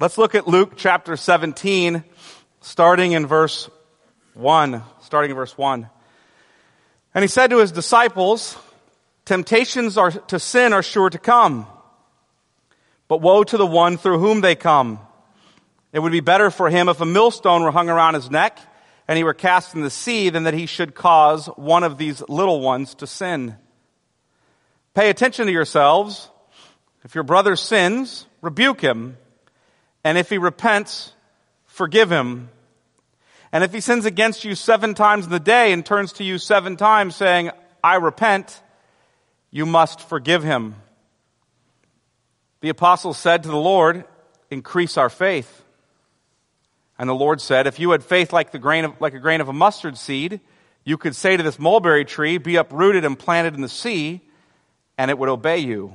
Let's look at Luke chapter 17, starting in verse 1. Starting in verse 1. And he said to his disciples, Temptations are, to sin are sure to come, but woe to the one through whom they come. It would be better for him if a millstone were hung around his neck and he were cast in the sea than that he should cause one of these little ones to sin. Pay attention to yourselves. If your brother sins, rebuke him. And if he repents, forgive him. And if he sins against you seven times in the day and turns to you seven times saying, I repent, you must forgive him. The apostles said to the Lord, increase our faith. And the Lord said, if you had faith like the grain of, like a grain of a mustard seed, you could say to this mulberry tree, be uprooted and planted in the sea, and it would obey you.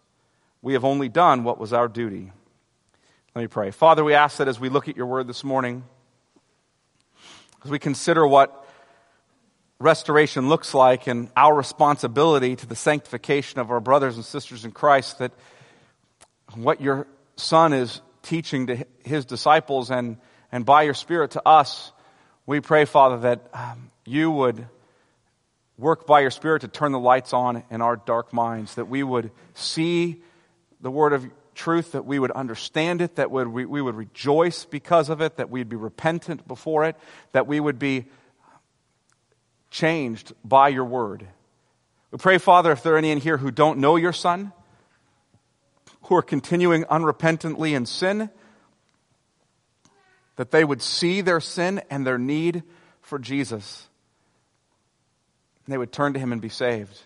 We have only done what was our duty. Let me pray. Father, we ask that as we look at your word this morning, as we consider what restoration looks like and our responsibility to the sanctification of our brothers and sisters in Christ, that what your Son is teaching to his disciples and, and by your Spirit to us, we pray, Father, that um, you would work by your Spirit to turn the lights on in our dark minds, that we would see the word of truth, that we would understand it, that we, we would rejoice because of it, that we'd be repentant before it, that we would be changed by your word. We pray, Father, if there are any in here who don't know your Son, who are continuing unrepentantly in sin, that they would see their sin and their need for Jesus. And they would turn to him and be saved.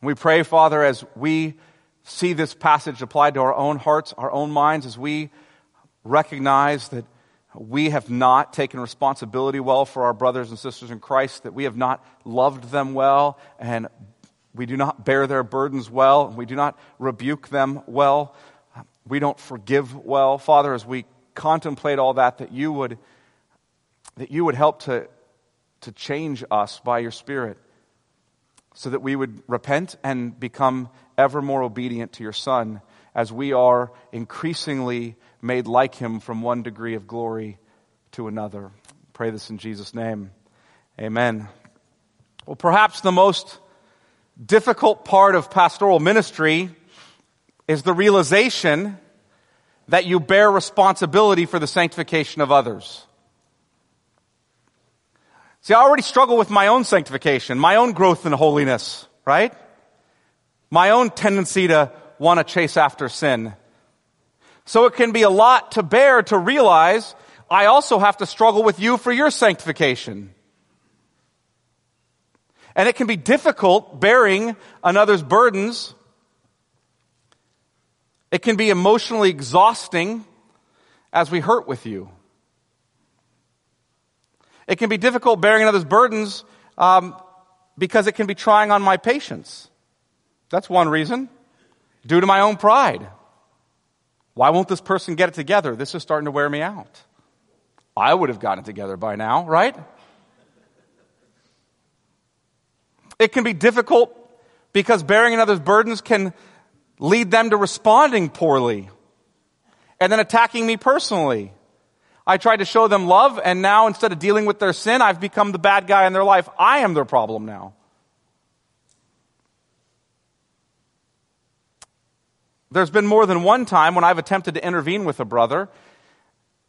We pray, Father, as we see this passage applied to our own hearts, our own minds, as we recognize that we have not taken responsibility well for our brothers and sisters in Christ, that we have not loved them well, and we do not bear their burdens well, and we do not rebuke them well, we don't forgive well. Father, as we contemplate all that, that you would, that you would help to, to change us by your Spirit so that we would repent and become ever more obedient to your Son as we are increasingly made like him from one degree of glory to another. Pray this in Jesus' name. Amen. Well, perhaps the most difficult part of pastoral ministry is the realization that you bear responsibility for the sanctification of others. See, I already struggle with my own sanctification, my own growth in holiness, right? My own tendency to want to chase after sin. So it can be a lot to bear to realize I also have to struggle with you for your sanctification. And it can be difficult bearing another's burdens. It can be emotionally exhausting as we hurt with you. It can be difficult bearing another's burdens um, because it can be trying on my patience. That's one reason. Due to my own pride. Why won't this person get it together? This is starting to wear me out. I would have gotten it together by now, right? It can be difficult because bearing another's burdens can lead them to responding poorly and then attacking me personally. I tried to show them love, and now instead of dealing with their sin, I've become the bad guy in their life. I am their problem now. There's been more than one time when I've attempted to intervene with a brother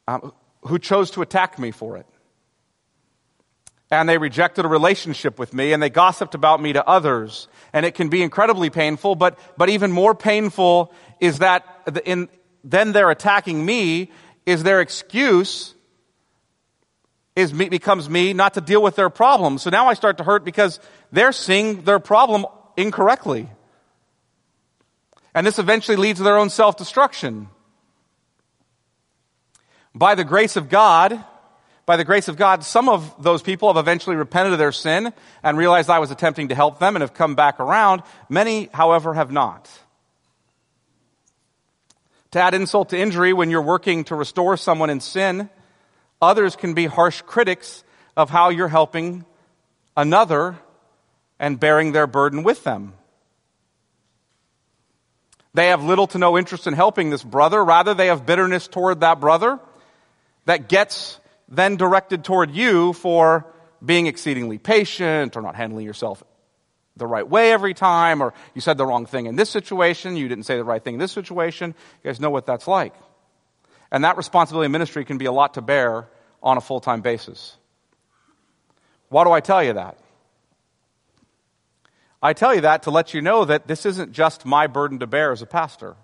um, who chose to attack me for it. And they rejected a relationship with me and they gossiped about me to others. And it can be incredibly painful, but, but even more painful is that in, then they're attacking me is their excuse is me, becomes me not to deal with their problem. So now I start to hurt because they're seeing their problem incorrectly. And this eventually leads to their own self-destruction. By the grace of God, by the grace of God, some of those people have eventually repented of their sin and realized I was attempting to help them and have come back around. Many, however, have not. To add insult to injury, when you're working to restore someone in sin, others can be harsh critics of how you're helping another and bearing their burden with them. They have little to no interest in helping this brother. Rather, they have bitterness toward that brother that gets then directed toward you for being exceedingly patient or not handling yourself the right way every time or you said the wrong thing in this situation, you didn't say the right thing in this situation. You guys know what that's like. And that responsibility in ministry can be a lot to bear on a full-time basis. Why do I tell you that? I tell you that to let you know that this isn't just my burden to bear as a pastor.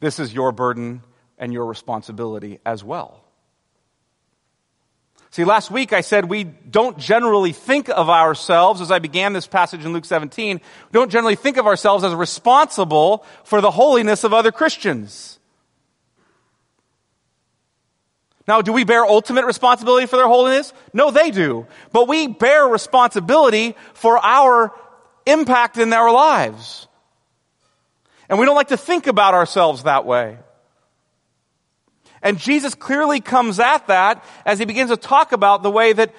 This is your burden and your responsibility as well. See, last week I said we don't generally think of ourselves, as I began this passage in Luke 17, we don't generally think of ourselves as responsible for the holiness of other Christians. Now, do we bear ultimate responsibility for their holiness? No, they do. But we bear responsibility for our impact in their lives. And we don't like to think about ourselves that way. And Jesus clearly comes at that as he begins to talk about the way that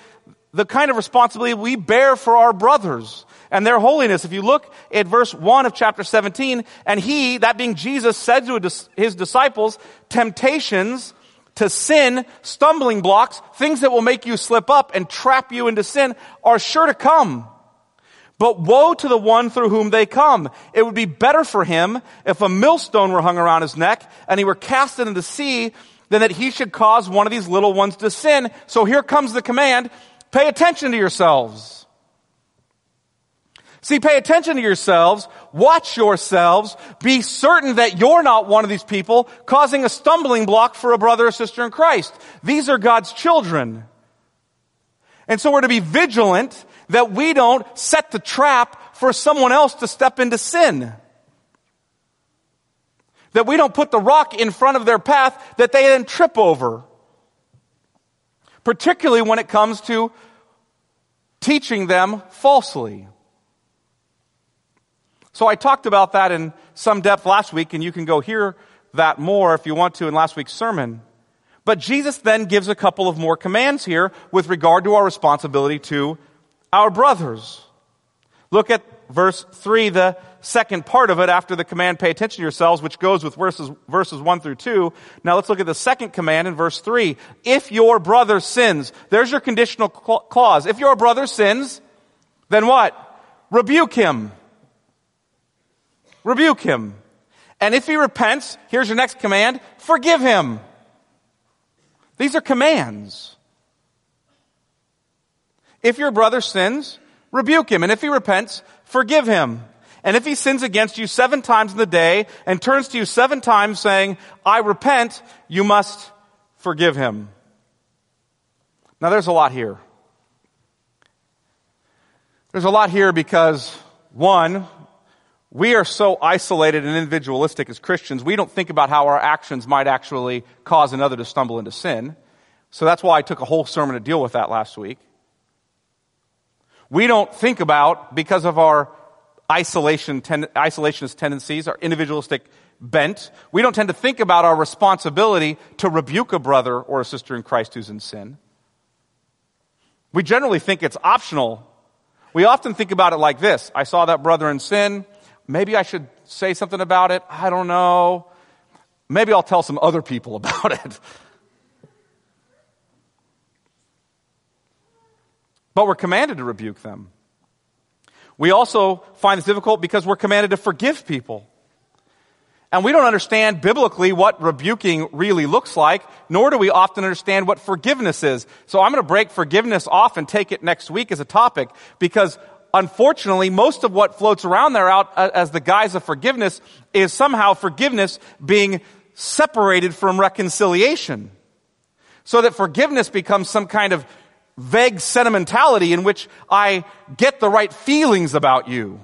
the kind of responsibility we bear for our brothers and their holiness. If you look at verse 1 of chapter 17, and he, that being Jesus, said to his disciples, temptations to sin, stumbling blocks, things that will make you slip up and trap you into sin are sure to come. But woe to the one through whom they come. It would be better for him if a millstone were hung around his neck and he were cast into the sea than that he should cause one of these little ones to sin. So here comes the command, pay attention to yourselves. See, pay attention to yourselves, watch yourselves, be certain that you're not one of these people causing a stumbling block for a brother or sister in Christ. These are God's children. And so we're to be vigilant that we don't set the trap for someone else to step into sin. That we don't put the rock in front of their path that they then trip over. Particularly when it comes to teaching them falsely. So I talked about that in some depth last week, and you can go hear that more if you want to in last week's sermon. But Jesus then gives a couple of more commands here with regard to our responsibility to our brothers. Look at verse 3, the second part of it after the command, pay attention to yourselves, which goes with verses, verses 1 through 2. Now let's look at the second command in verse 3. If your brother sins, there's your conditional clause. If your brother sins, then what? Rebuke him. Rebuke him. And if he repents, here's your next command, forgive him. These are commands. If your brother sins, rebuke him. And if he repents, forgive him. And if he sins against you seven times in the day and turns to you seven times saying, I repent, you must forgive him. Now there's a lot here. There's a lot here because one, we are so isolated and individualistic as Christians, we don't think about how our actions might actually cause another to stumble into sin. So that's why I took a whole sermon to deal with that last week. We don't think about, because of our isolation, ten, isolationist tendencies, our individualistic bent, we don't tend to think about our responsibility to rebuke a brother or a sister in Christ who's in sin. We generally think it's optional. We often think about it like this. I saw that brother in sin. Maybe I should say something about it. I don't know. Maybe I'll tell some other people about it. But we're commanded to rebuke them. We also find this difficult because we're commanded to forgive people. And we don't understand biblically what rebuking really looks like, nor do we often understand what forgiveness is. So I'm going to break forgiveness off and take it next week as a topic because unfortunately, most of what floats around there out uh, as the guise of forgiveness is somehow forgiveness being separated from reconciliation. So that forgiveness becomes some kind of vague sentimentality in which I get the right feelings about you.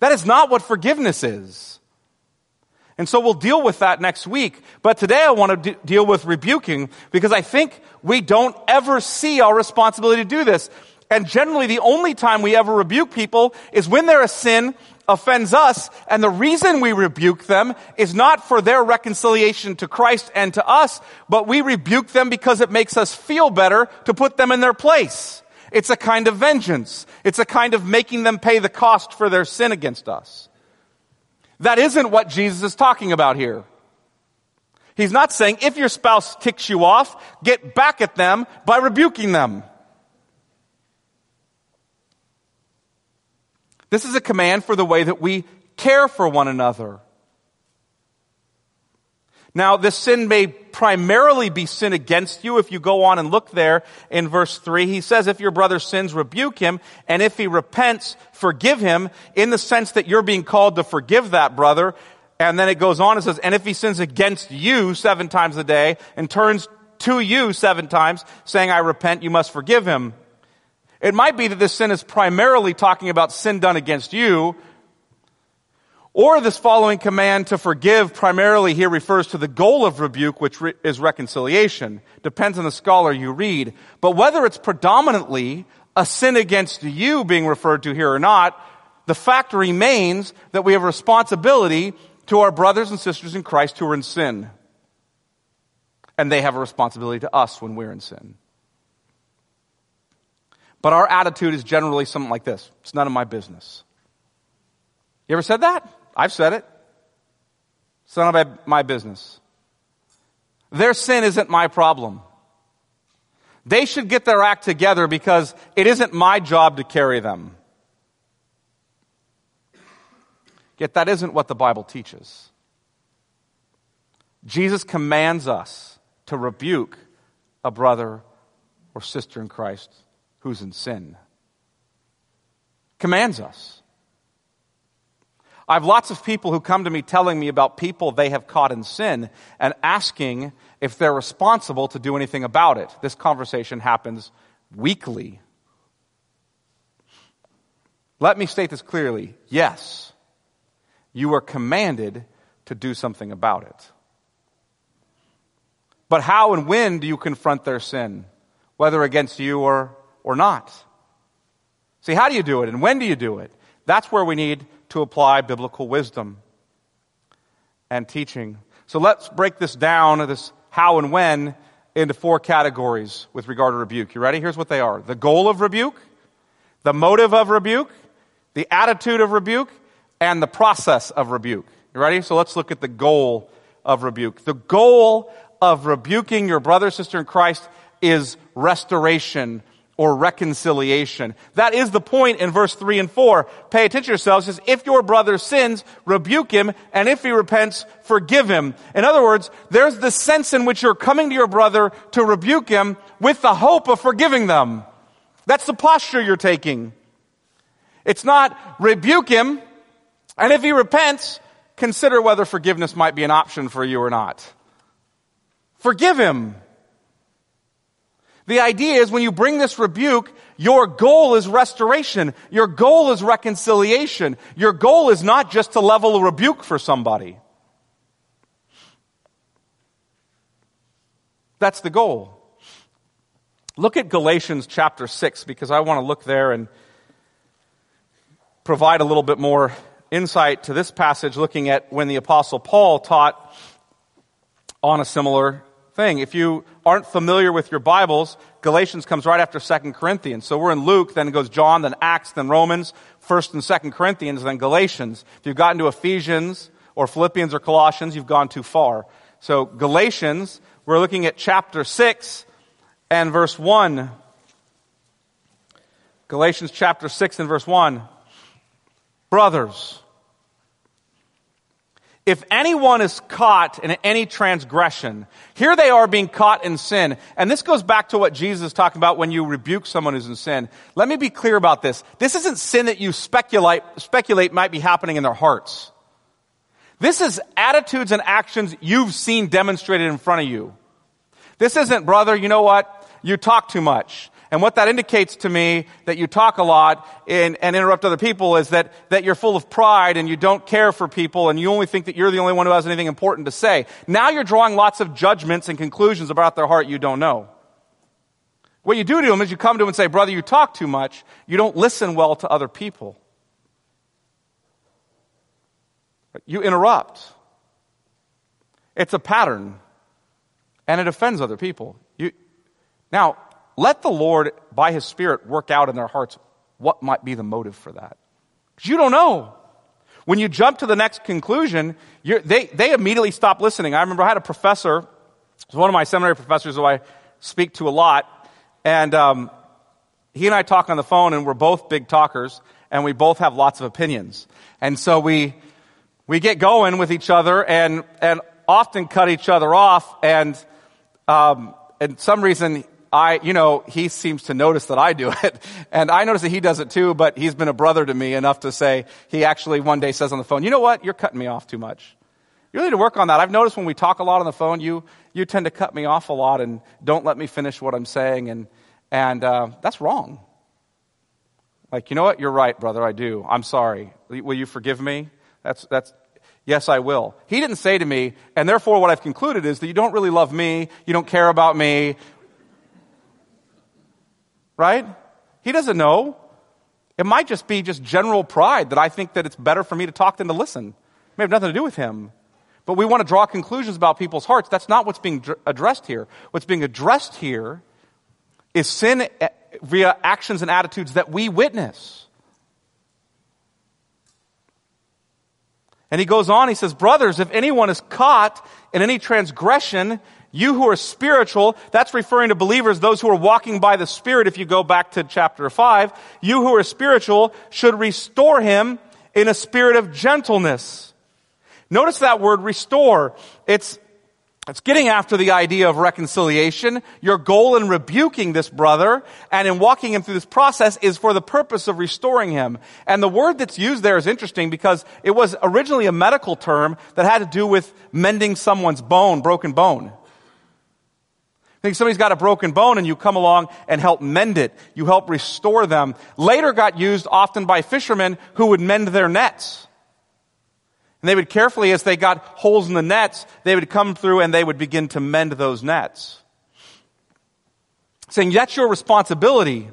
That is not what forgiveness is. And so we'll deal with that next week. But today I want to d- deal with rebuking because I think we don't ever see our responsibility to do this. And generally the only time we ever rebuke people is when their sin offends us. And the reason we rebuke them is not for their reconciliation to Christ and to us, but we rebuke them because it makes us feel better to put them in their place. It's a kind of vengeance. It's a kind of making them pay the cost for their sin against us. That isn't what Jesus is talking about here. He's not saying if your spouse ticks you off, get back at them by rebuking them. This is a command for the way that we care for one another. Now, this sin may primarily be sin against you. If you go on and look there in verse 3, he says, if your brother sins, rebuke him, and if he repents, forgive him, in the sense that you're being called to forgive that brother. And then it goes on and says, and if he sins against you seven times a day and turns to you seven times, saying, I repent, you must forgive him. It might be that this sin is primarily talking about sin done against you, or this following command to forgive primarily here refers to the goal of rebuke, which re- is reconciliation. Depends on the scholar you read. But whether it's predominantly a sin against you being referred to here or not, the fact remains that we have a responsibility to our brothers and sisters in Christ who are in sin. And they have a responsibility to us when we're in sin. But our attitude is generally something like this. It's none of my business. You ever said that? I've said it. It's none of my business. Their sin isn't my problem. They should get their act together because it isn't my job to carry them. Yet that isn't what the Bible teaches. Jesus commands us to rebuke a brother or sister in Christ who's in sin. Commands us. I have lots of people who come to me telling me about people they have caught in sin and asking if they're responsible to do anything about it. This conversation happens weekly. Let me state this clearly. Yes, you are commanded to do something about it. But how and when do you confront their sin? Whether against you or, or not. See, how do you do it and when do you do it? That's where we need to apply biblical wisdom and teaching. So let's break this down, this how and when, into four categories with regard to rebuke. You ready? Here's what they are. The goal of rebuke, the motive of rebuke, the attitude of rebuke, and the process of rebuke. You ready? So let's look at the goal of rebuke. The goal of rebuking your brother, sister in Christ is restoration or reconciliation. That is the point in verse 3 and 4. Pay attention to yourselves. It says, if your brother sins, rebuke him, and if he repents, forgive him. In other words, there's the sense in which you're coming to your brother to rebuke him with the hope of forgiving them. That's the posture you're taking. It's not rebuke him, and if he repents, consider whether forgiveness might be an option for you or not. Forgive him. The idea is when you bring this rebuke, your goal is restoration. Your goal is reconciliation. Your goal is not just to level a rebuke for somebody. That's the goal. Look at Galatians chapter 6 because I want to look there and provide a little bit more insight to this passage looking at when the apostle Paul taught on a similar thing. If you aren't familiar with your Bibles, Galatians comes right after 2 Corinthians. So we're in Luke, then it goes John, then Acts, then Romans, 1st and 2nd Corinthians, then Galatians. If you've gotten to Ephesians or Philippians or Colossians, you've gone too far. So Galatians, we're looking at chapter 6 and verse 1. Galatians chapter 6 and verse 1. Brothers, if anyone is caught in any transgression, here they are being caught in sin. And this goes back to what Jesus is talking about when you rebuke someone who's in sin. Let me be clear about this. This isn't sin that you speculate, speculate might be happening in their hearts. This is attitudes and actions you've seen demonstrated in front of you. This isn't, brother, you know what? You talk too much. And what that indicates to me that you talk a lot and, and interrupt other people is that, that you're full of pride and you don't care for people and you only think that you're the only one who has anything important to say. Now you're drawing lots of judgments and conclusions about their heart you don't know. What you do to them is you come to them and say, brother, you talk too much. You don't listen well to other people. You interrupt. It's a pattern and it offends other people. You, now, let the Lord, by His Spirit, work out in their hearts what might be the motive for that. Because you don't know. When you jump to the next conclusion, they, they immediately stop listening. I remember I had a professor, one of my seminary professors who I speak to a lot, and um, he and I talk on the phone, and we're both big talkers, and we both have lots of opinions. And so we, we get going with each other and, and often cut each other off, and um, and some reason I, you know, he seems to notice that I do it. And I notice that he does it too, but he's been a brother to me enough to say, he actually one day says on the phone, you know what? You're cutting me off too much. You need to work on that. I've noticed when we talk a lot on the phone, you, you tend to cut me off a lot and don't let me finish what I'm saying. And, and, uh, that's wrong. Like, you know what? You're right, brother. I do. I'm sorry. Will you forgive me? That's, that's, Yes, I will. He didn't say to me, and therefore what I've concluded is that you don't really love me, you don't care about me. Right? He doesn't know. It might just be just general pride that I think that it's better for me to talk than to listen. It may have nothing to do with him. But we want to draw conclusions about people's hearts. That's not what's being addressed here. What's being addressed here is sin eh, via actions and attitudes that we witness. And he goes on, he says, Brothers, if anyone is caught in any transgression, you who are spiritual, that's referring to believers, those who are walking by the Spirit, if you go back to chapter 5, you who are spiritual should restore him in a spirit of gentleness. Notice that word restore. It's it's getting after the idea of reconciliation. Your goal in rebuking this brother and in walking him through this process is for the purpose of restoring him. And the word that's used there is interesting because it was originally a medical term that had to do with mending someone's bone, broken bone. Think somebody's got a broken bone and you come along and help mend it. You help restore them. Later got used often by fishermen who would mend their nets. And they would carefully, as they got holes in the nets, they would come through and they would begin to mend those nets. Saying, that's your responsibility.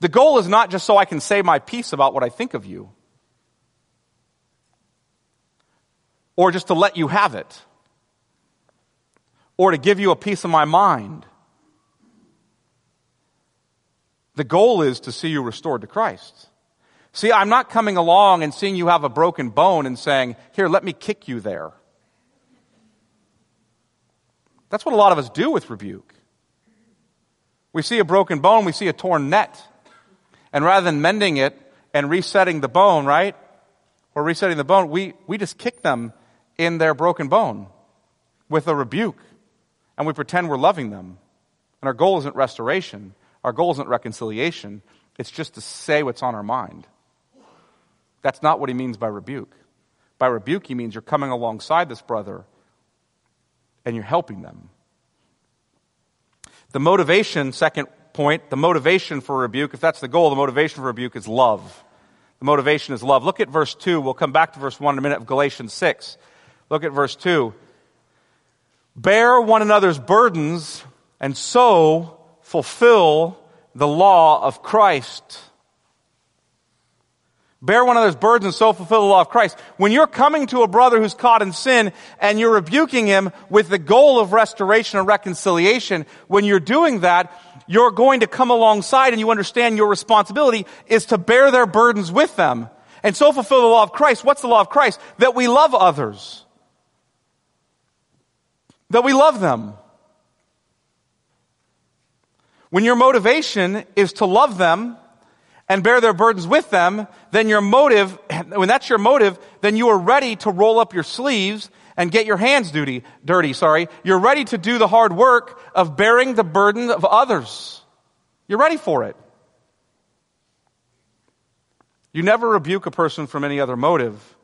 The goal is not just so I can say my piece about what I think of you. Or just to let you have it. Or to give you a piece of my mind. The goal is to see you restored to Christ. See, I'm not coming along and seeing you have a broken bone and saying, here, let me kick you there. That's what a lot of us do with rebuke. We see a broken bone, we see a torn net. And rather than mending it and resetting the bone, right? Or resetting the bone, we, we just kick them in their broken bone with a rebuke. And we pretend we're loving them. And our goal isn't restoration. Our goal isn't reconciliation. It's just to say what's on our mind. That's not what he means by rebuke. By rebuke, he means you're coming alongside this brother and you're helping them. The motivation, second point, the motivation for rebuke, if that's the goal, the motivation for rebuke is love. The motivation is love. Look at verse 2. We'll come back to verse 1 in a minute of Galatians 6. Look at verse 2. Bear one another's burdens and so fulfill the law of Christ. Bear one another's burdens and so fulfill the law of Christ. When you're coming to a brother who's caught in sin and you're rebuking him with the goal of restoration and reconciliation, when you're doing that, you're going to come alongside and you understand your responsibility is to bear their burdens with them and so fulfill the law of Christ. What's the law of Christ? That we love others. That we love them. When your motivation is to love them, and bear their burdens with them, then your motive, when that's your motive, then you are ready to roll up your sleeves and get your hands dirty, dirty, sorry. You're ready to do the hard work of bearing the burden of others. You're ready for it. You never rebuke a person from any other motive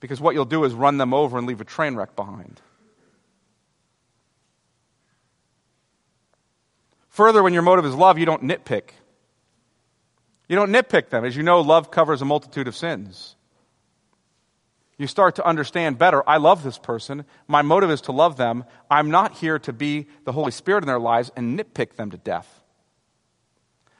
because what you'll do is run them over and leave a train wreck behind. Further, when your motive is love, you don't nitpick. You don't nitpick them. As you know, love covers a multitude of sins. You start to understand better. I love this person. My motive is to love them. I'm not here to be the Holy Spirit in their lives and nitpick them to death.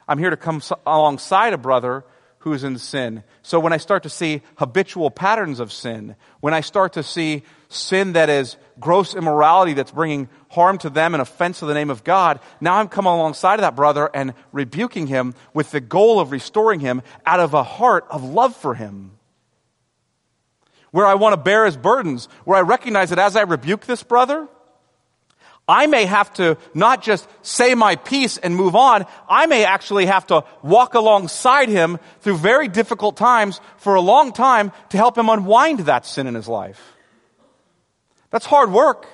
I'm here to come alongside a brother who is in sin. So when I start to see habitual patterns of sin, when I start to see sin that is gross immorality that's bringing harm to them and offense to the name of God, now I'm coming alongside of that brother and rebuking him with the goal of restoring him out of a heart of love for him where I want to bear his burdens, where I recognize that as I rebuke this brother, I may have to not just say my piece and move on. I may actually have to walk alongside him through very difficult times for a long time to help him unwind that sin in his life. That's hard work.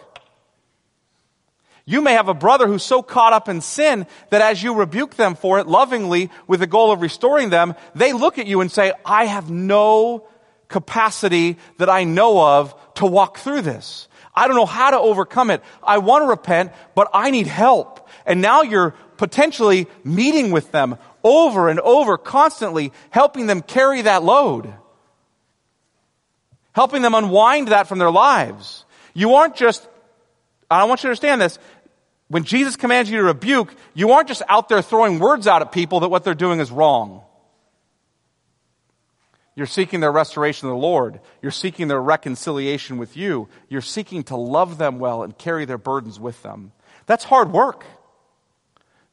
You may have a brother who's so caught up in sin that as you rebuke them for it lovingly with the goal of restoring them, they look at you and say, I have no capacity that I know of to walk through this. I don't know how to overcome it. I want to repent, but I need help. And now you're potentially meeting with them over and over, constantly helping them carry that load. Helping them unwind that from their lives. You aren't just, I want you to understand this. When Jesus commands you to rebuke, you aren't just out there throwing words out at people that what they're doing is wrong. You're seeking their restoration of the Lord. You're seeking their reconciliation with you. You're seeking to love them well and carry their burdens with them. That's hard work.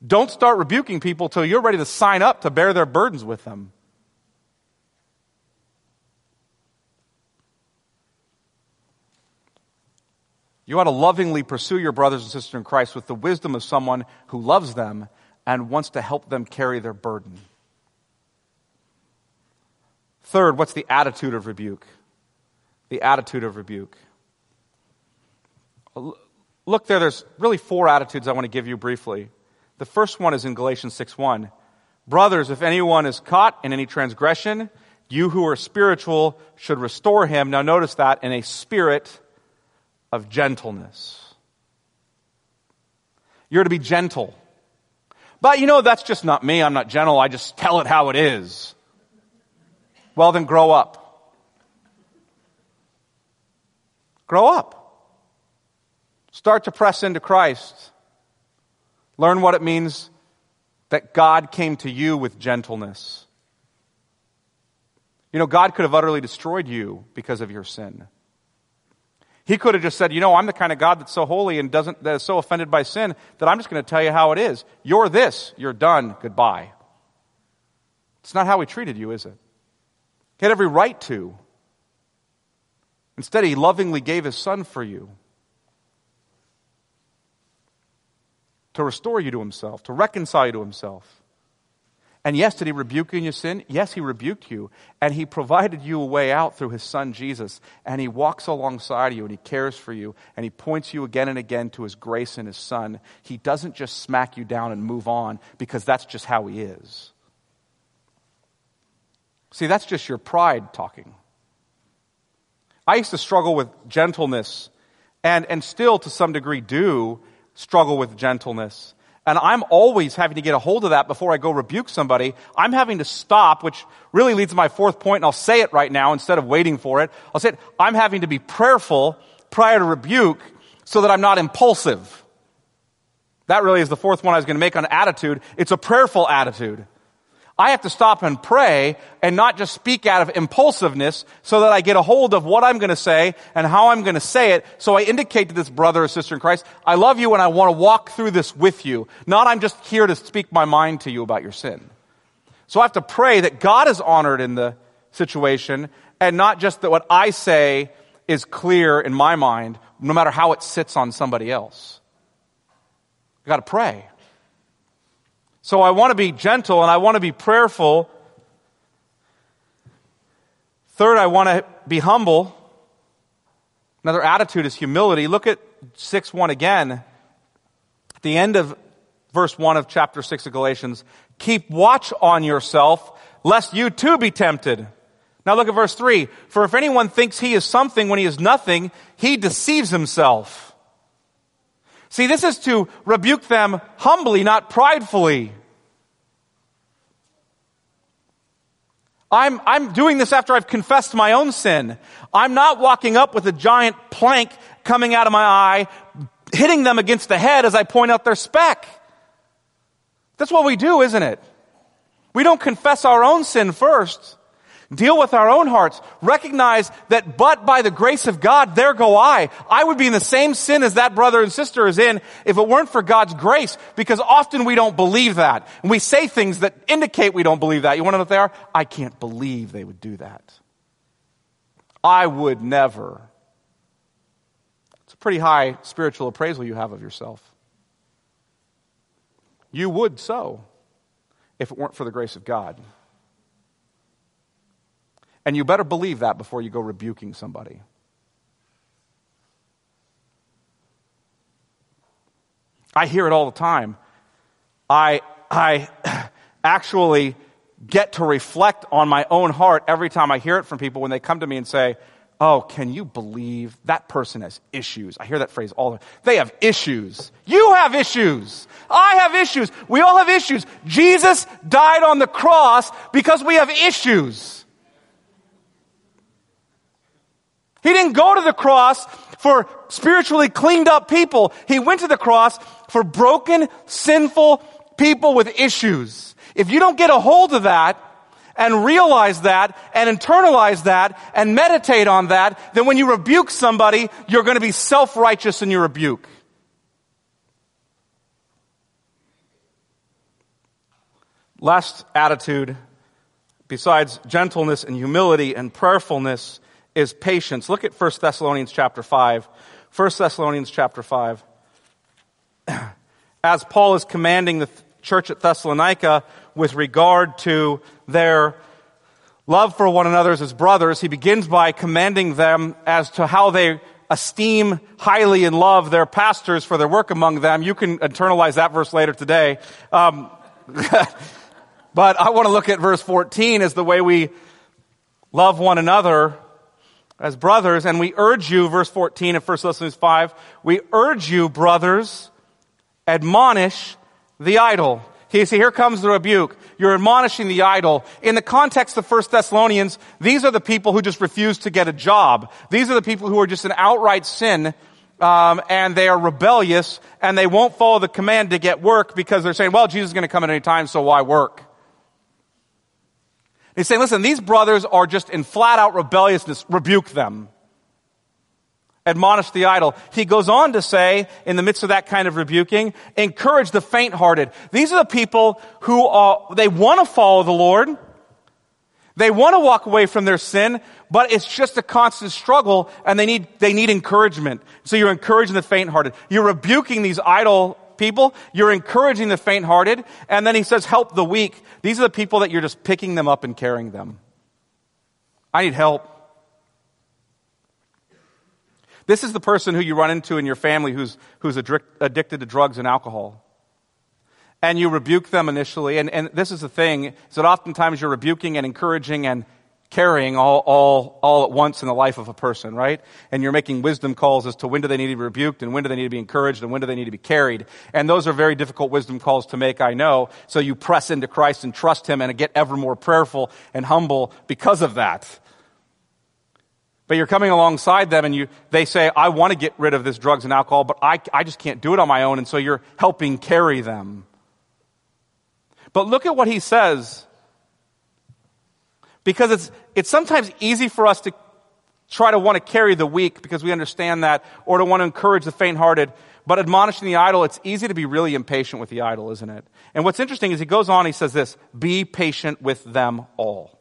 Don't start rebuking people till you're ready to sign up to bear their burdens with them. You ought to lovingly pursue your brothers and sisters in Christ with the wisdom of someone who loves them and wants to help them carry their burden. Third, what's the attitude of rebuke? The attitude of rebuke. Look there, there's really four attitudes I want to give you briefly. The first one is in Galatians 6 1. Brothers, if anyone is caught in any transgression, you who are spiritual should restore him. Now notice that in a spirit of gentleness. You're to be gentle. But you know, that's just not me. I'm not gentle. I just tell it how it is. Well, then grow up. Grow up. Start to press into Christ. Learn what it means that God came to you with gentleness. You know, God could have utterly destroyed you because of your sin. He could have just said, you know, I'm the kind of God that's so holy and doesn't, that is so offended by sin that I'm just going to tell you how it is. You're this. You're done. Goodbye. It's not how he treated you, is it? He had every right to. Instead, he lovingly gave his son for you to restore you to himself, to reconcile you to himself. And yes, did he rebuke you in your sin? Yes, he rebuked you. And he provided you a way out through his son Jesus. And he walks alongside you and he cares for you. And he points you again and again to his grace and his son. He doesn't just smack you down and move on because that's just how he is. See, that's just your pride talking. I used to struggle with gentleness and, and still to some degree do struggle with gentleness. And I'm always having to get a hold of that before I go rebuke somebody. I'm having to stop, which really leads to my fourth point, and I'll say it right now instead of waiting for it. I'll say it. I'm having to be prayerful prior to rebuke so that I'm not impulsive. That really is the fourth one I was going to make on attitude. It's a prayerful attitude. I have to stop and pray and not just speak out of impulsiveness so that I get a hold of what I'm going to say and how I'm going to say it. So I indicate to this brother or sister in Christ, I love you and I want to walk through this with you. Not I'm just here to speak my mind to you about your sin. So I have to pray that God is honored in the situation and not just that what I say is clear in my mind, no matter how it sits on somebody else. I got to pray. So I want to be gentle and I want to be prayerful. Third, I want to be humble. Another attitude is humility. Look at 6 1 again. At the end of verse 1 of chapter 6 of Galatians, keep watch on yourself, lest you too be tempted. Now look at verse 3. For if anyone thinks he is something when he is nothing, he deceives himself. See, this is to rebuke them humbly, not pridefully. I'm, I'm doing this after I've confessed my own sin. I'm not walking up with a giant plank coming out of my eye, hitting them against the head as I point out their speck. That's what we do, isn't it? We don't confess our own sin first. Deal with our own hearts. Recognize that but by the grace of God, there go I. I would be in the same sin as that brother and sister is in if it weren't for God's grace, because often we don't believe that. And we say things that indicate we don't believe that. You want to know what they are? I can't believe they would do that. I would never. It's a pretty high spiritual appraisal you have of yourself. You would so if it weren't for the grace of God. And you better believe that before you go rebuking somebody. I hear it all the time. I, I actually get to reflect on my own heart every time I hear it from people when they come to me and say, Oh, can you believe that person has issues? I hear that phrase all the time. They have issues. You have issues. I have issues. We all have issues. Jesus died on the cross because we have issues. He didn't go to the cross for spiritually cleaned up people. He went to the cross for broken, sinful people with issues. If you don't get a hold of that, and realize that and internalize that and meditate on that, then when you rebuke somebody, you're going to be self-righteous in your rebuke. Last attitude, besides gentleness and humility and prayerfulness, is patience. Look at 1 Thessalonians chapter 5. 1 Thessalonians chapter 5. As Paul is commanding the church at Thessalonica with regard to their love for one another as brothers, he begins by commanding them as to how they esteem highly and love their pastors for their work among them. You can internalize that verse later today. Um, but I want to look at verse 14 as the way we love one another as brothers, and we urge you, verse 14 of 1 Thessalonians 5, we urge you, brothers, admonish the idle. You see, here comes the rebuke. You're admonishing the idle. In the context of 1 Thessalonians, these are the people who just refuse to get a job. These are the people who are just an outright sin, um, and they are rebellious, and they won't follow the command to get work because they're saying, well, Jesus is going to come at any time, so why work? He's saying, listen, these brothers are just in flat out rebelliousness. Rebuke them. Admonish the idle. He goes on to say, in the midst of that kind of rebuking, encourage the faint hearted. These are the people who are, they want to follow the Lord. They want to walk away from their sin, but it's just a constant struggle and they need, they need encouragement. So you're encouraging the faint hearted. You're rebuking these idle people. You're encouraging the faint hearted. And then he says, help the weak. These are the people that you're just picking them up and carrying them. I need help. This is the person who you run into in your family who's, who's addicted to drugs and alcohol. And you rebuke them initially. And, and this is the thing, is that oftentimes you're rebuking and encouraging and carrying all, all, all at once in the life of a person, right? And you're making wisdom calls as to when do they need to be rebuked and when do they need to be encouraged and when do they need to be carried. And those are very difficult wisdom calls to make, I know. So you press into Christ and trust Him and get ever more prayerful and humble because of that. But you're coming alongside them and you, they say, I want to get rid of this drugs and alcohol, but I, I just can't do it on my own. And so you're helping carry them. But look at what he says because it's, it's sometimes easy for us to try to want to carry the weak because we understand that, or to want to encourage the faint hearted. But admonishing the idle, it's easy to be really impatient with the idle, isn't it? And what's interesting is he goes on, he says this be patient with them all.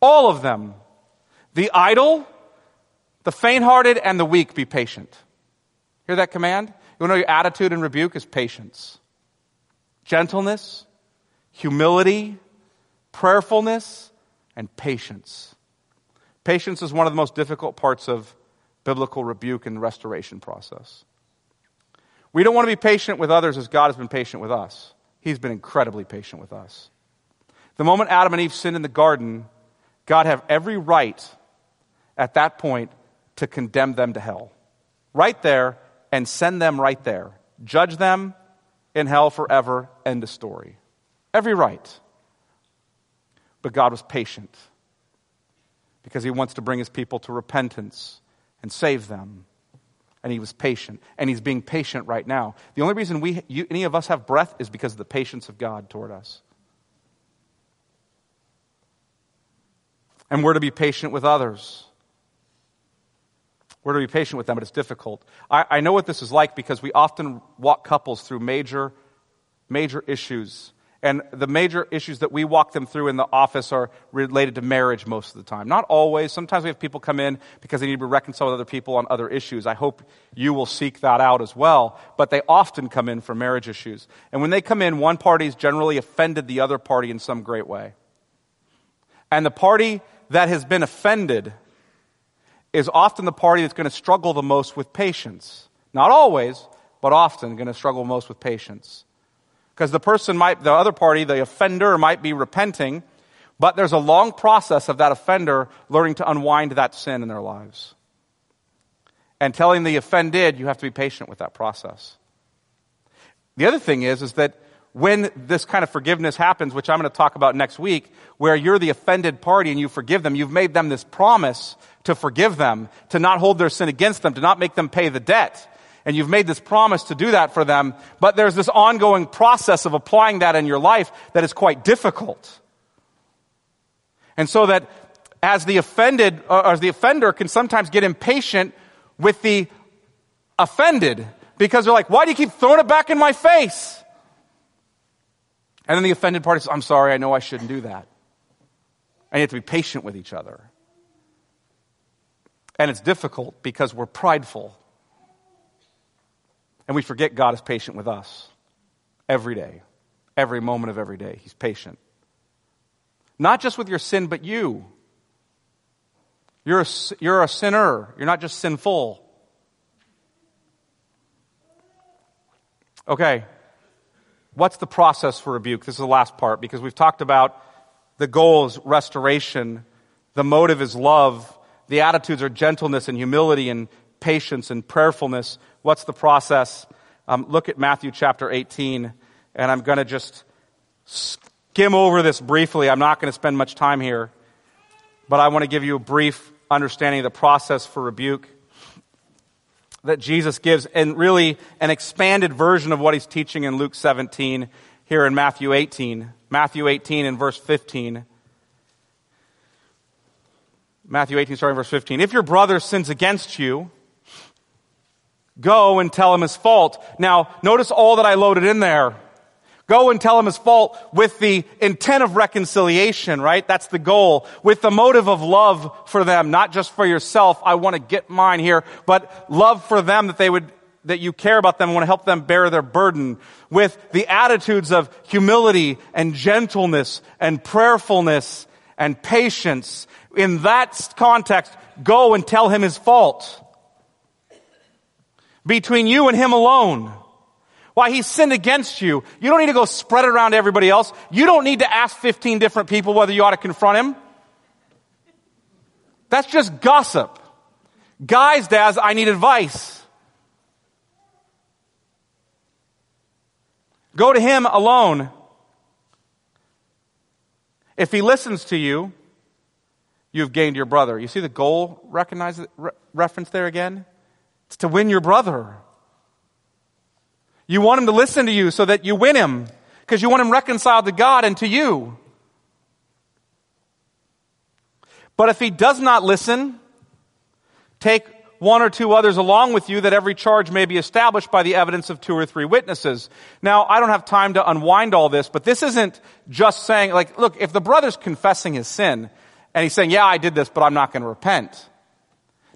All of them. The idle, the faint hearted, and the weak, be patient. Hear that command? You know your attitude and rebuke is patience, gentleness, humility, prayerfulness, and patience. Patience is one of the most difficult parts of biblical rebuke and restoration process. We don't want to be patient with others as God has been patient with us. He's been incredibly patient with us. The moment Adam and Eve sinned in the garden, God had every right at that point to condemn them to hell. Right there, and send them right there. Judge them in hell forever. End of story. Every right. But God was patient because he wants to bring his people to repentance and save them. And he was patient. And he's being patient right now. The only reason we, you, any of us have breath is because of the patience of God toward us. And we're to be patient with others. We're to be patient with them, but it's difficult. I, I know what this is like because we often walk couples through major, major issues. And the major issues that we walk them through in the office are related to marriage most of the time. Not always. Sometimes we have people come in because they need to be reconciled with other people on other issues. I hope you will seek that out as well. But they often come in for marriage issues. And when they come in, one party's generally offended the other party in some great way. And the party that has been offended is often the party that's going to struggle the most with patience. Not always, but often going to struggle most with patience. Because the person might, the other party, the offender might be repenting, but there's a long process of that offender learning to unwind that sin in their lives. And telling the offended, you have to be patient with that process. The other thing is, is that when this kind of forgiveness happens, which I'm going to talk about next week, where you're the offended party and you forgive them, you've made them this promise to forgive them, to not hold their sin against them, to not make them pay the debt. And you've made this promise to do that for them, but there's this ongoing process of applying that in your life that is quite difficult. And so that as the offended, or as the offender can sometimes get impatient with the offended because they're like, why do you keep throwing it back in my face? And then the offended party says, I'm sorry, I know I shouldn't do that. And you have to be patient with each other. And it's difficult because we're prideful. And we forget God is patient with us every day, every moment of every day. He's patient. Not just with your sin, but you. You're a, you're a sinner. You're not just sinful. Okay, what's the process for rebuke? This is the last part because we've talked about the goal is restoration, the motive is love, the attitudes are gentleness and humility and patience and prayerfulness. What's the process? Um, look at Matthew chapter 18, and I'm going to just skim over this briefly. I'm not going to spend much time here, but I want to give you a brief understanding of the process for rebuke that Jesus gives, and really an expanded version of what he's teaching in Luke 17 here in Matthew 18. Matthew 18 and verse 15. Matthew 18, starting verse 15. If your brother sins against you, go and tell him his fault. Now, notice all that I loaded in there. Go and tell him his fault with the intent of reconciliation, right? That's the goal. With the motive of love for them, not just for yourself. I want to get mine here, but love for them that they would, that you care about them and want to help them bear their burden. With the attitudes of humility and gentleness and prayerfulness and patience. In that context, go and tell him his fault. Between you and him alone why he sinned against you. You don't need to go spread it around to everybody else. You don't need to ask 15 different people whether you ought to confront him. That's just gossip. Guys, dads, I need advice. Go to him alone. If he listens to you, you've gained your brother. You see the goal recognize re- reference there again? It's to win your brother. You want him to listen to you so that you win him because you want him reconciled to God and to you. But if he does not listen, take one or two others along with you that every charge may be established by the evidence of two or three witnesses. Now, I don't have time to unwind all this, but this isn't just saying, like, look, if the brother's confessing his sin and he's saying, yeah, I did this, but I'm not going to repent.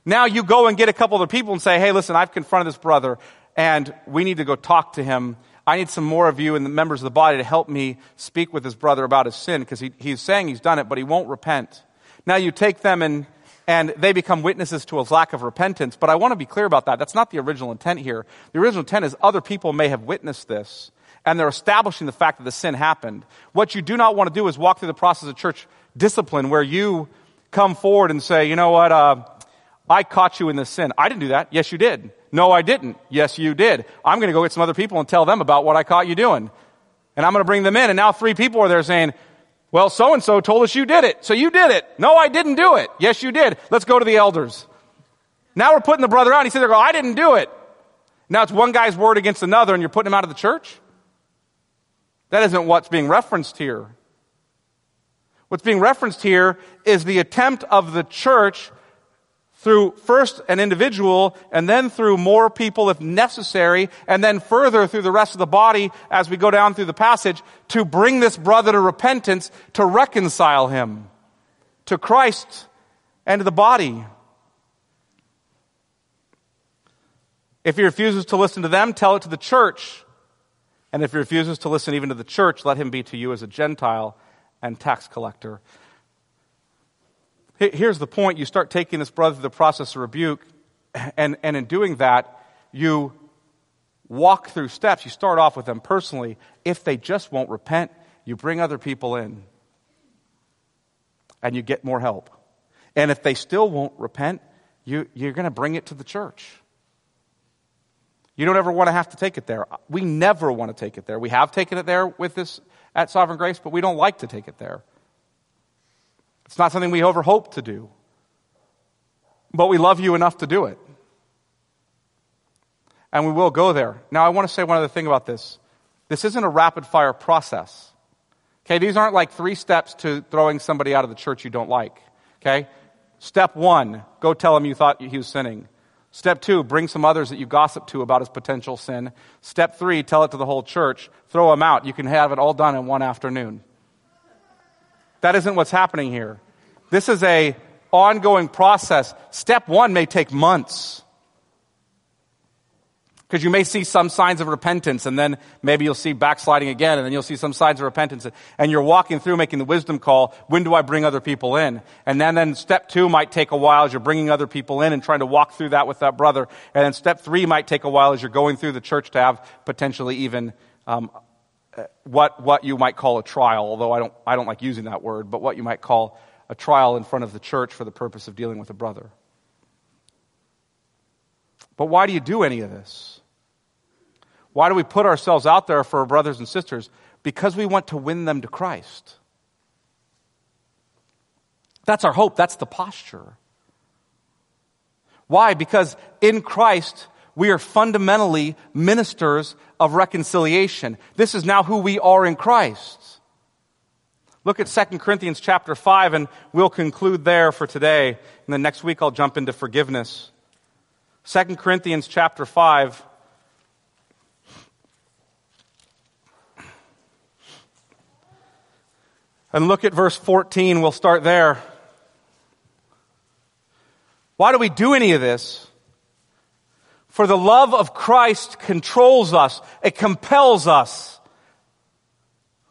Now you go and get a couple other people and say, hey, listen, I've confronted this brother and we need to go talk to him. I need some more of you and the members of the body to help me speak with his brother about his sin because he, he's saying he's done it, but he won't repent. Now you take them and, and they become witnesses to his lack of repentance. But I want to be clear about that. That's not the original intent here. The original intent is other people may have witnessed this and they're establishing the fact that the sin happened. What you do not want to do is walk through the process of church discipline where you come forward and say, you know what, uh, I caught you in this sin. I didn't do that. Yes, you did. No, I didn't. Yes, you did. I'm going to go get some other people and tell them about what I caught you doing. And I'm going to bring them in. And now three people are there saying, well, so and so told us you did it. So you did it. No, I didn't do it. Yes, you did. Let's go to the elders. Now we're putting the brother out. He said, I didn't do it. Now it's one guy's word against another and you're putting him out of the church? That isn't what's being referenced here. What's being referenced here is the attempt of the church through first an individual and then through more people if necessary and then further through the rest of the body as we go down through the passage to bring this brother to repentance to reconcile him to Christ and to the body. If he refuses to listen to them, tell it to the church. And if he refuses to listen even to the church, let him be to you as a Gentile and tax collector. Here's the point. You start taking this brother through the process of rebuke, and, and in doing that, you walk through steps. You start off with them personally. If they just won't repent, you bring other people in, and you get more help. And if they still won't repent, you, you're going to bring it to the church. You don't ever want to have to take it there. We never want to take it there. We have taken it there with this at Sovereign Grace, but we don't like to take it there. It's not something we ever hope to do. But we love you enough to do it. And we will go there. Now, I want to say one other thing about this. This isn't a rapid fire process. Okay, these aren't like three steps to throwing somebody out of the church you don't like. Okay? Step one, go tell him you thought he was sinning. Step two, bring some others that you gossip to about his potential sin. Step three, tell it to the whole church. Throw him out. You can have it all done in one afternoon. That isn't what's happening here. This is a ongoing process. Step one may take months. Because you may see some signs of repentance and then maybe you'll see backsliding again and then you'll see some signs of repentance and you're walking through making the wisdom call. When do I bring other people in? And then, then step two might take a while as you're bringing other people in and trying to walk through that with that brother. And then step three might take a while as you're going through the church to have potentially even, um, Uh, what, what you might call a trial, although I don't, I don't like using that word, but what you might call a trial in front of the church for the purpose of dealing with a brother. But why do you do any of this? Why do we put ourselves out there for our brothers and sisters? Because we want to win them to Christ. That's our hope. That's the posture. Why? Because in Christ, we are fundamentally ministers of reconciliation. This is now who we are in Christ. Look at 2 Corinthians chapter 5 and we'll conclude there for today. And then next week I'll jump into forgiveness. 2 Corinthians chapter 5 And look at verse 14. We'll start there. Why do we do any of this? For the love of Christ controls us. It compels us.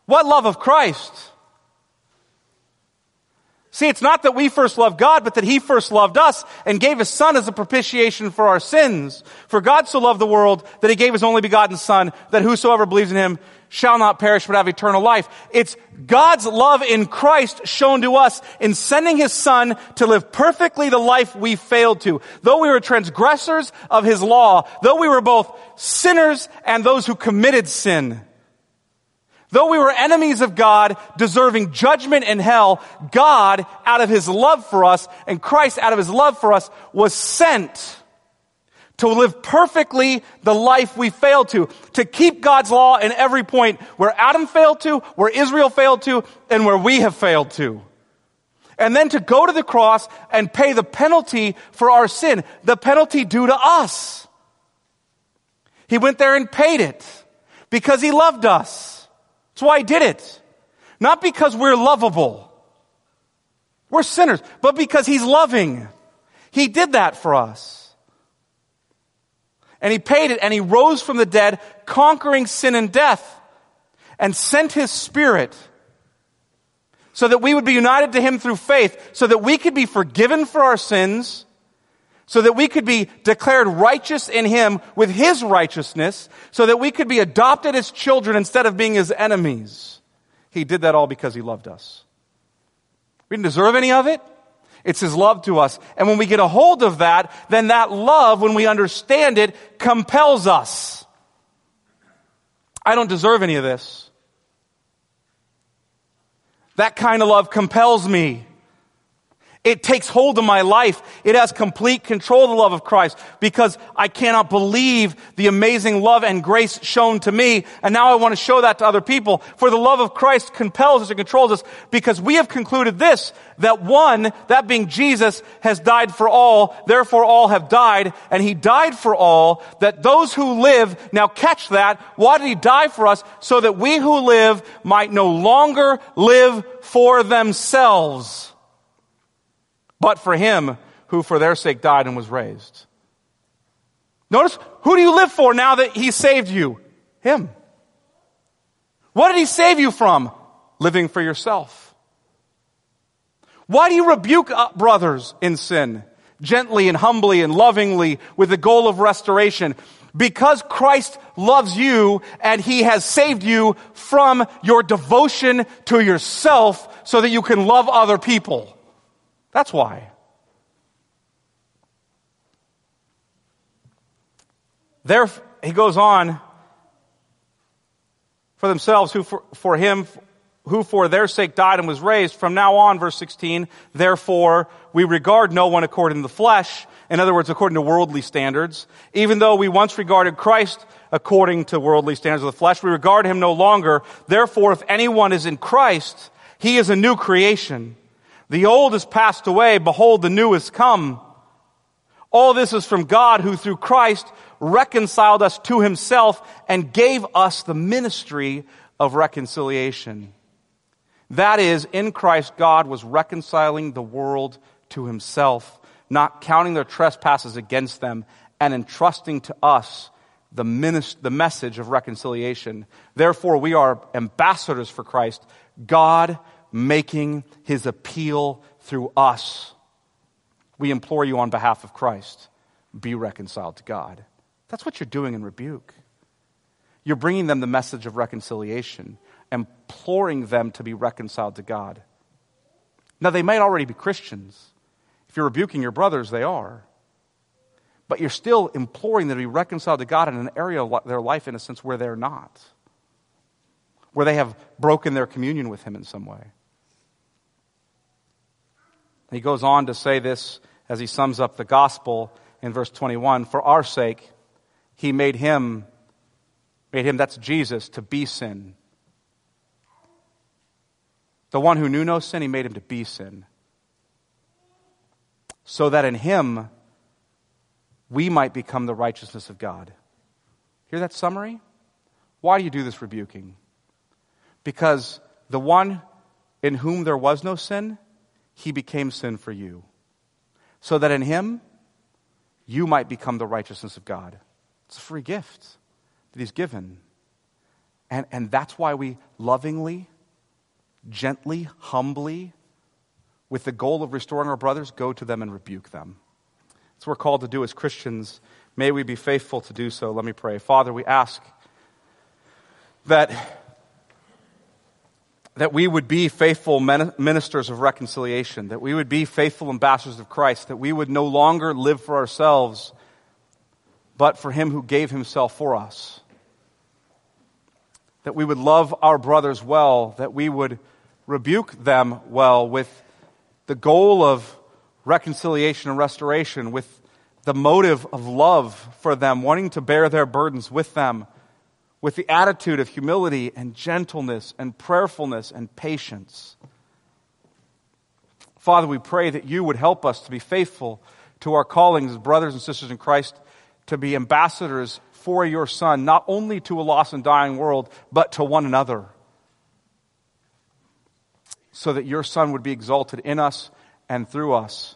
What love of Christ? See, it's not that we first loved God, but that He first loved us and gave His Son as a propitiation for our sins. For God so loved the world that He gave His only begotten Son, that whosoever believes in Him shall not perish but have eternal life. It's God's love in Christ shown to us in sending His Son to live perfectly the life we failed to. Though we were transgressors of His law, though we were both sinners and those who committed sin, Though we were enemies of God, deserving judgment in hell, God, out of His love for us, and Christ, out of His love for us, was sent to live perfectly the life we failed to, to keep God's law in every point where Adam failed to, where Israel failed to, and where we have failed to. And then to go to the cross and pay the penalty for our sin, the penalty due to us. He went there and paid it because he loved us. That's why he did it. Not because we're lovable. We're sinners, but because he's loving. He did that for us and he paid it and he rose from the dead, conquering sin and death and sent his spirit so that we would be united to him through faith, so that we could be forgiven for our sins, so that we could be declared righteous in him with his righteousness, so that we could be adopted as children instead of being his enemies. He did that all because he loved us. We didn't deserve any of it. It's His love to us. And when we get a hold of that, then that love, when we understand it, compels us. I don't deserve any of this. That kind of love compels me. It takes hold of my life. It has complete control of the love of Christ because I cannot believe the amazing love and grace shown to me. And now I want to show that to other people. For the love of Christ compels us and controls us because we have concluded this, that one, that being Jesus, has died for all, therefore all have died, and he died for all, that those who live, now catch that, why did he die for us? So that we who live might no longer live for themselves but for him who for their sake died and was raised. Notice, who do you live for now that he saved you? Him. What did he save you from? Living for yourself. Why do you rebuke brothers in sin? Gently and humbly and lovingly with the goal of restoration. Because Christ loves you and he has saved you from your devotion to yourself so that you can love other people. That's why. There, he goes on, for themselves, who for, for him, who for their sake died and was raised. From now on, verse 16, therefore, we regard no one according to the flesh. In other words, according to worldly standards. Even though we once regarded Christ according to worldly standards of the flesh, we regard him no longer. Therefore, if anyone is in Christ, he is a new creation. The old has passed away. Behold, the new has come. All this is from God who through Christ reconciled us to himself and gave us the ministry of reconciliation. That is, in Christ, God was reconciling the world to himself, not counting their trespasses against them, and entrusting to us the, minis- the message of reconciliation. Therefore, we are ambassadors for Christ. God making his appeal through us. We implore you on behalf of Christ, be reconciled to God. That's what you're doing in rebuke. You're bringing them the message of reconciliation, imploring them to be reconciled to God. Now, they might already be Christians. If you're rebuking your brothers, they are. But you're still imploring them to be reconciled to God in an area of their life, in a sense, where they're not, where they have broken their communion with Him in some way. He goes on to say this as he sums up the gospel in verse 21 For our sake, he made him, made him, that's Jesus, to be sin. The one who knew no sin, he made him to be sin. So that in him, we might become the righteousness of God. Hear that summary? Why do you do this rebuking? Because the one in whom there was no sin, he became sin for you, so that in him you might become the righteousness of God. It's a free gift that he's given. And, and that's why we lovingly, gently, humbly, with the goal of restoring our brothers, go to them and rebuke them. That's what we're called to do as Christians. May we be faithful to do so. Let me pray. Father, we ask that that we would be faithful ministers of reconciliation, that we would be faithful ambassadors of Christ, that we would no longer live for ourselves, but for Him who gave Himself for us. That we would love our brothers well, that we would rebuke them well with the goal of reconciliation and restoration, with the motive of love for them, wanting to bear their burdens with them with the attitude of humility and gentleness and prayerfulness and patience. Father, we pray that you would help us to be faithful to our callings as brothers and sisters in Christ, to be ambassadors for your Son, not only to a lost and dying world, but to one another. So that your Son would be exalted in us and through us.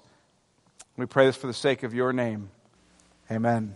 We pray this for the sake of your name. Amen.